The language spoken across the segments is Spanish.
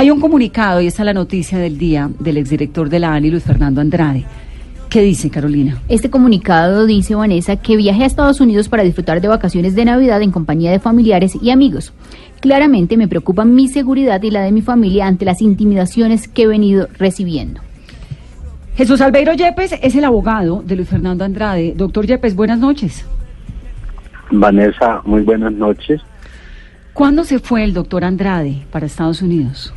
Hay un comunicado, y esta es la noticia del día, del exdirector de la ANI, Luis Fernando Andrade. ¿Qué dice Carolina? Este comunicado dice Vanessa que viaje a Estados Unidos para disfrutar de vacaciones de Navidad en compañía de familiares y amigos. Claramente me preocupa mi seguridad y la de mi familia ante las intimidaciones que he venido recibiendo. Jesús Albeiro Yepes es el abogado de Luis Fernando Andrade. Doctor Yepes, buenas noches. Vanessa, muy buenas noches. ¿Cuándo se fue el doctor Andrade para Estados Unidos?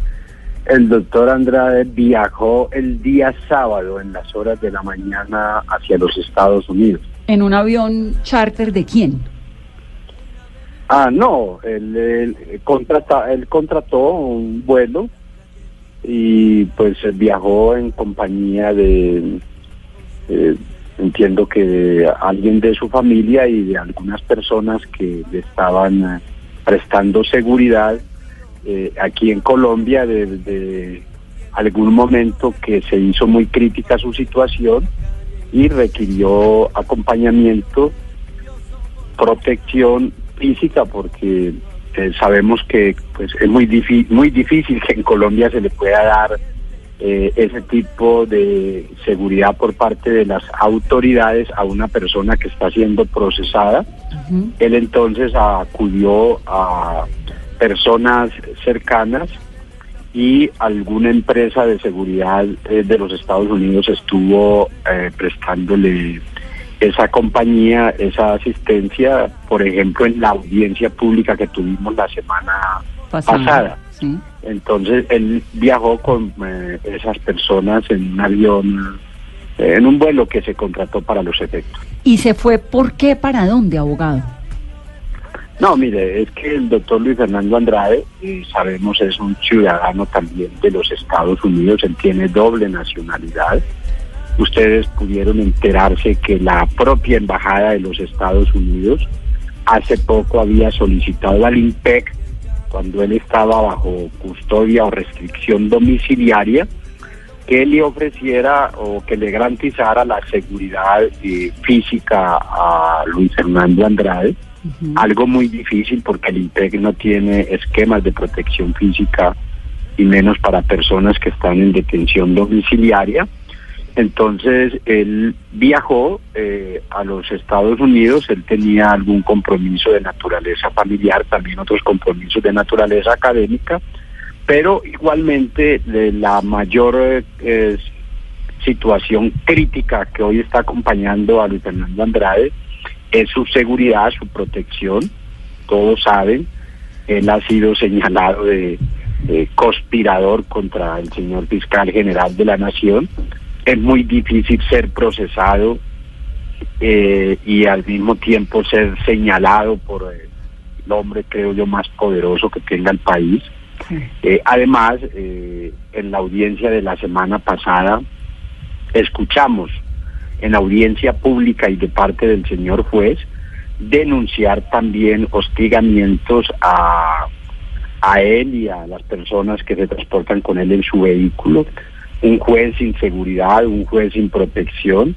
El doctor Andrade viajó el día sábado en las horas de la mañana hacia los Estados Unidos. ¿En un avión charter de quién? Ah, no, él, contrata, él contrató un vuelo y pues viajó en compañía de, eh, entiendo que de alguien de su familia y de algunas personas que le estaban eh, prestando seguridad eh, aquí en Colombia desde algún momento que se hizo muy crítica su situación y requirió acompañamiento, protección física, porque eh, sabemos que pues es muy, muy difícil que en Colombia se le pueda dar eh, ese tipo de seguridad por parte de las autoridades a una persona que está siendo procesada. Él entonces acudió a personas cercanas y alguna empresa de seguridad eh, de los Estados Unidos estuvo eh, prestándole esa compañía, esa asistencia, por ejemplo, en la audiencia pública que tuvimos la semana pasada. Entonces él viajó con eh, esas personas en un avión, en un vuelo que se contrató para los efectos. ¿Y se fue por qué? ¿Para dónde, abogado? No, mire, es que el doctor Luis Fernando Andrade, sabemos, es un ciudadano también de los Estados Unidos, él tiene doble nacionalidad. Ustedes pudieron enterarse que la propia Embajada de los Estados Unidos hace poco había solicitado al INPEC, cuando él estaba bajo custodia o restricción domiciliaria, que le ofreciera o que le garantizara la seguridad eh, física a Luis Fernando Andrade algo muy difícil porque el INPEC no tiene esquemas de protección física y menos para personas que están en detención domiciliaria. Entonces él viajó eh, a los Estados Unidos, él tenía algún compromiso de naturaleza familiar, también otros compromisos de naturaleza académica, pero igualmente de la mayor eh, situación crítica que hoy está acompañando a Luis Fernando Andrade es su seguridad, su protección. Todos saben, él ha sido señalado de, conspirador contra el señor fiscal general de la nación. Es muy difícil ser procesado eh, y al mismo tiempo ser señalado por el hombre, creo yo, más poderoso que tenga el país. Eh, además, eh, en la audiencia de la semana pasada, escuchamos en audiencia pública y de parte del señor juez, denunciar también hostigamientos a, a él y a las personas que se transportan con él en su vehículo, un juez sin seguridad, un juez sin protección,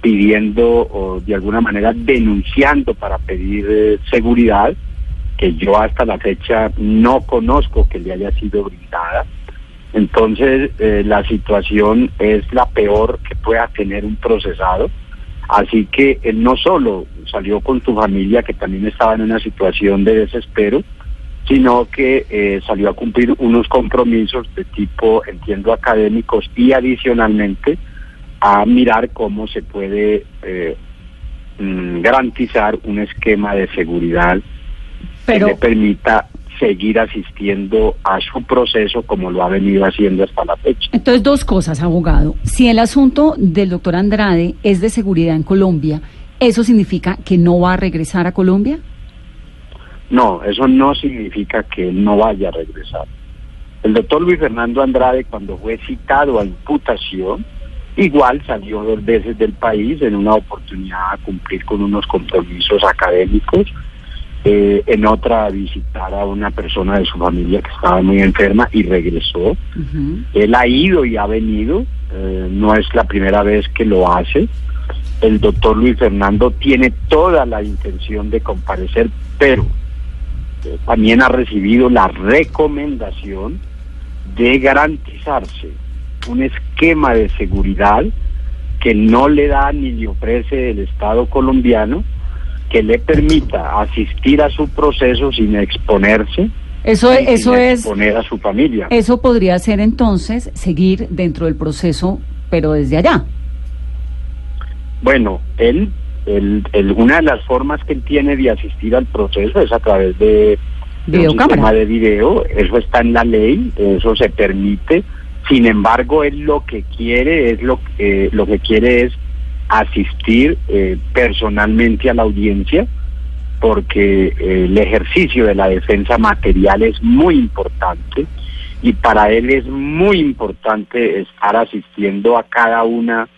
pidiendo o de alguna manera denunciando para pedir eh, seguridad, que yo hasta la fecha no conozco que le haya sido brindada. Entonces, eh, la situación es la peor que pueda tener un procesado. Así que él no solo salió con su familia, que también estaba en una situación de desespero, sino que eh, salió a cumplir unos compromisos de tipo, entiendo, académicos y adicionalmente a mirar cómo se puede eh, mm, garantizar un esquema de seguridad que le permita seguir asistiendo a su proceso como lo ha venido haciendo hasta la fecha. Entonces, dos cosas, abogado. Si el asunto del doctor Andrade es de seguridad en Colombia, ¿eso significa que no va a regresar a Colombia? No, eso no significa que él no vaya a regresar. El doctor Luis Fernando Andrade, cuando fue citado a imputación, igual salió dos veces del país en una oportunidad a cumplir con unos compromisos académicos eh, en otra a visitar a una persona de su familia que estaba muy enferma y regresó. Él ha ido y ha venido, eh, no es la primera vez que lo hace. El doctor Luis Fernando tiene toda la intención de comparecer, pero eh, también ha recibido la recomendación de garantizarse un esquema de seguridad que no le da ni le ofrece el Estado colombiano, que le permita asistir a su proceso sin exponerse. Eso, y eso sin es. exponer a su familia. Eso podría ser entonces seguir dentro del proceso, pero desde allá. Bueno, él, él, él- una de las formas que él tiene de asistir al proceso es a través de, de un sistema de video, eso está en la ley, eso se permite. Sin embargo, él lo que quiere es lo que lo que quiere es asistir eh, personalmente a la audiencia porque eh, el ejercicio de la defensa material es muy importante y para él es muy importante estar asistiendo a cada una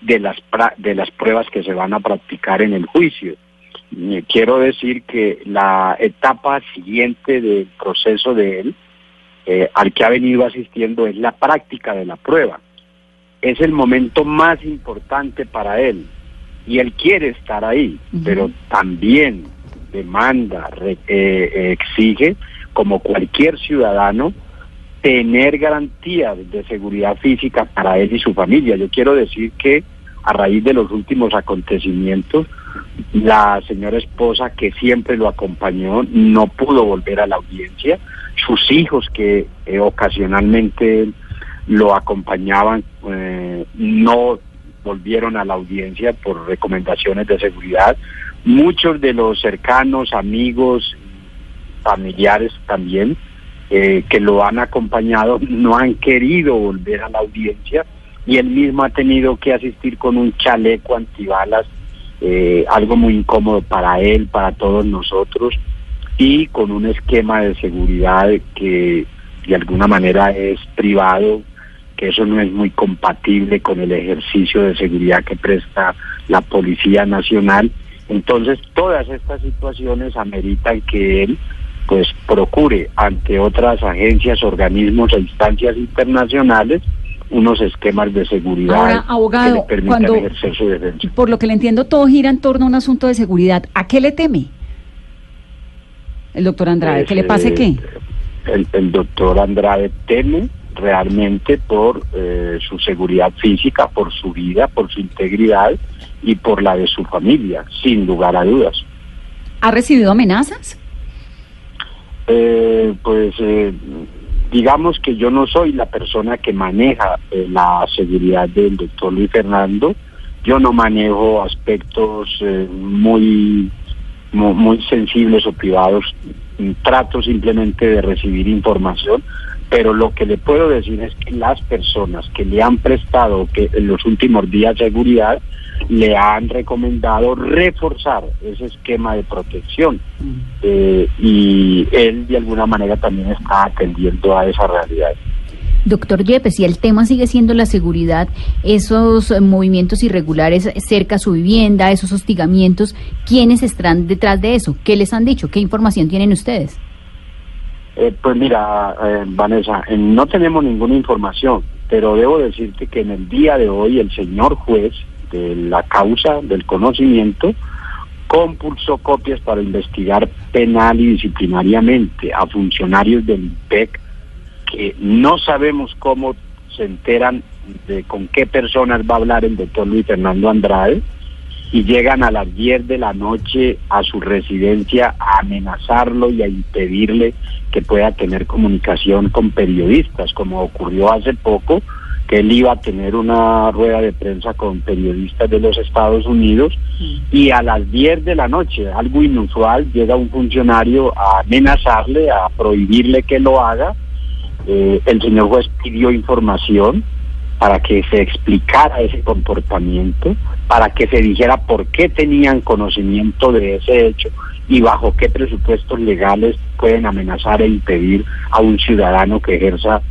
de las de las pruebas que se van a practicar en el juicio. Quiero decir que la etapa siguiente del proceso de él, eh, al que ha venido asistiendo, es la práctica de la prueba. Es el momento más importante para él y él quiere estar ahí, pero también demanda, re- eh, eh, exige, como cualquier ciudadano, tener garantías de seguridad física para él y su familia. Yo quiero decir que a raíz de los últimos acontecimientos, la señora esposa que siempre lo acompañó no pudo volver a la audiencia. Sus hijos que eh, ocasionalmente lo acompañaban eh, no volvieron a la audiencia por recomendaciones de seguridad. Muchos de los cercanos, amigos, familiares también, eh, que lo han acompañado, no han querido volver a la audiencia y él mismo ha tenido que asistir con un chaleco antibalas, eh, algo muy incómodo para él, para todos nosotros, y con un esquema de seguridad que de alguna manera es privado, que eso no es muy compatible con el ejercicio de seguridad que presta la Policía Nacional. Entonces, todas estas situaciones ameritan que él pues procure ante otras agencias, organismos e instancias internacionales unos esquemas de seguridad Ahora, abogado, que le permitan cuando- ejercer su defensa. Por lo que le entiendo, todo gira en torno a un asunto de seguridad. ¿A qué le teme? El doctor Andrade, Pues, ¿que le pase eh, qué? El, el doctor Andrade teme realmente por eh, su seguridad física, por su vida, por su integridad y por la de su familia, sin lugar a dudas. ¿Ha recibido amenazas? Eh, pues eh, digamos que yo no soy la persona que maneja eh, la seguridad del doctor Luis Fernando. Yo no manejo aspectos eh, muy, mu- muy sensibles o privados. Trato simplemente de recibir información, pero lo que le puedo decir es que las personas que le han prestado que en los últimos días seguridad le han recomendado reforzar ese esquema de protección eh, y él de alguna manera también está atendiendo a esa realidad. Doctor Yepes, si el tema sigue siendo la seguridad, esos movimientos irregulares cerca a su vivienda, esos hostigamientos, ¿quiénes están detrás de eso? ¿Qué les han dicho? ¿Qué información tienen ustedes? Eh, pues mira, eh, Vanessa, eh, no tenemos ninguna información, pero debo decirte que en el día de hoy el señor juez de la causa del conocimiento compulsó copias para investigar penal y disciplinariamente a funcionarios del IMPEC que no sabemos cómo se enteran de con qué personas va a hablar el doctor Luis Fernando Andrade y llegan a las 10 de la noche a su residencia a amenazarlo y a impedirle que pueda tener comunicación con periodistas, como ocurrió hace poco, que él iba a tener una rueda de prensa con periodistas de los Estados Unidos y a las 10 de la noche, algo inusual, llega un funcionario a amenazarle, a prohibirle que lo haga. Eh, el señor juez pidió información para que se explicara ese comportamiento, para que se dijera por qué tenían conocimiento de ese hecho y bajo qué presupuestos legales pueden amenazar e impedir a un ciudadano que ejerza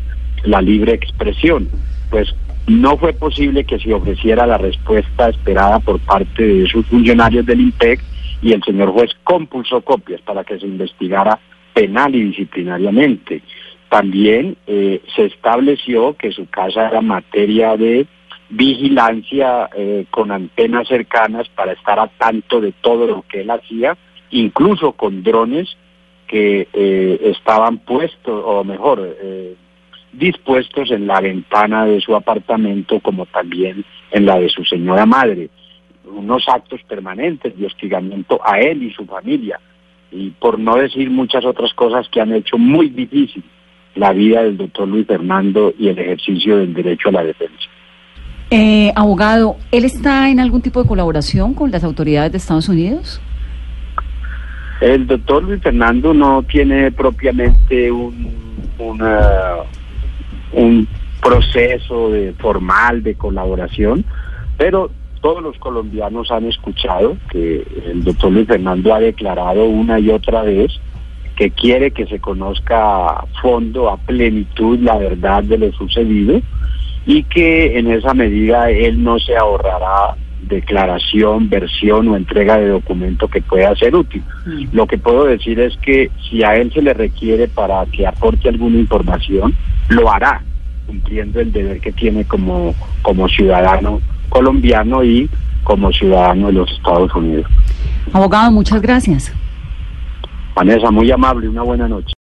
la libre expresión. Pues no fue posible que se ofreciera la respuesta esperada por parte de esos funcionarios del IMPEC y el señor juez compulsó copias para que se investigara penal y disciplinariamente. También eh, se estableció que su casa era materia de vigilancia eh, con antenas cercanas para estar a tanto de todo lo que él hacía, incluso con drones que eh, estaban puestos, o mejor, eh, dispuestos en la ventana de su apartamento como también en la de su señora madre. Unos actos permanentes de hostigamiento a él y su familia. Y por no decir muchas otras cosas que han hecho muy difícil la vida del doctor Luis Fernando y el ejercicio del derecho a la defensa. Eh, abogado, ¿él está en algún tipo de colaboración con las autoridades de Estados Unidos? El doctor Luis Fernando no tiene propiamente un, un proceso de, formal de colaboración, pero todos los colombianos han escuchado que el doctor Luis Fernando ha declarado una y otra vez que quiere que se conozca a fondo, a plenitud, la verdad de lo sucedido y que en esa medida él no se ahorrará declaración, versión o entrega de documento que pueda ser útil. Mm. Lo que puedo decir es que si a él se le requiere para que aporte alguna información, lo hará, cumpliendo el deber que tiene como, como ciudadano colombiano y como ciudadano de los Estados Unidos. Abogado, muchas gracias. Vanessa, muy amable, una buena noche.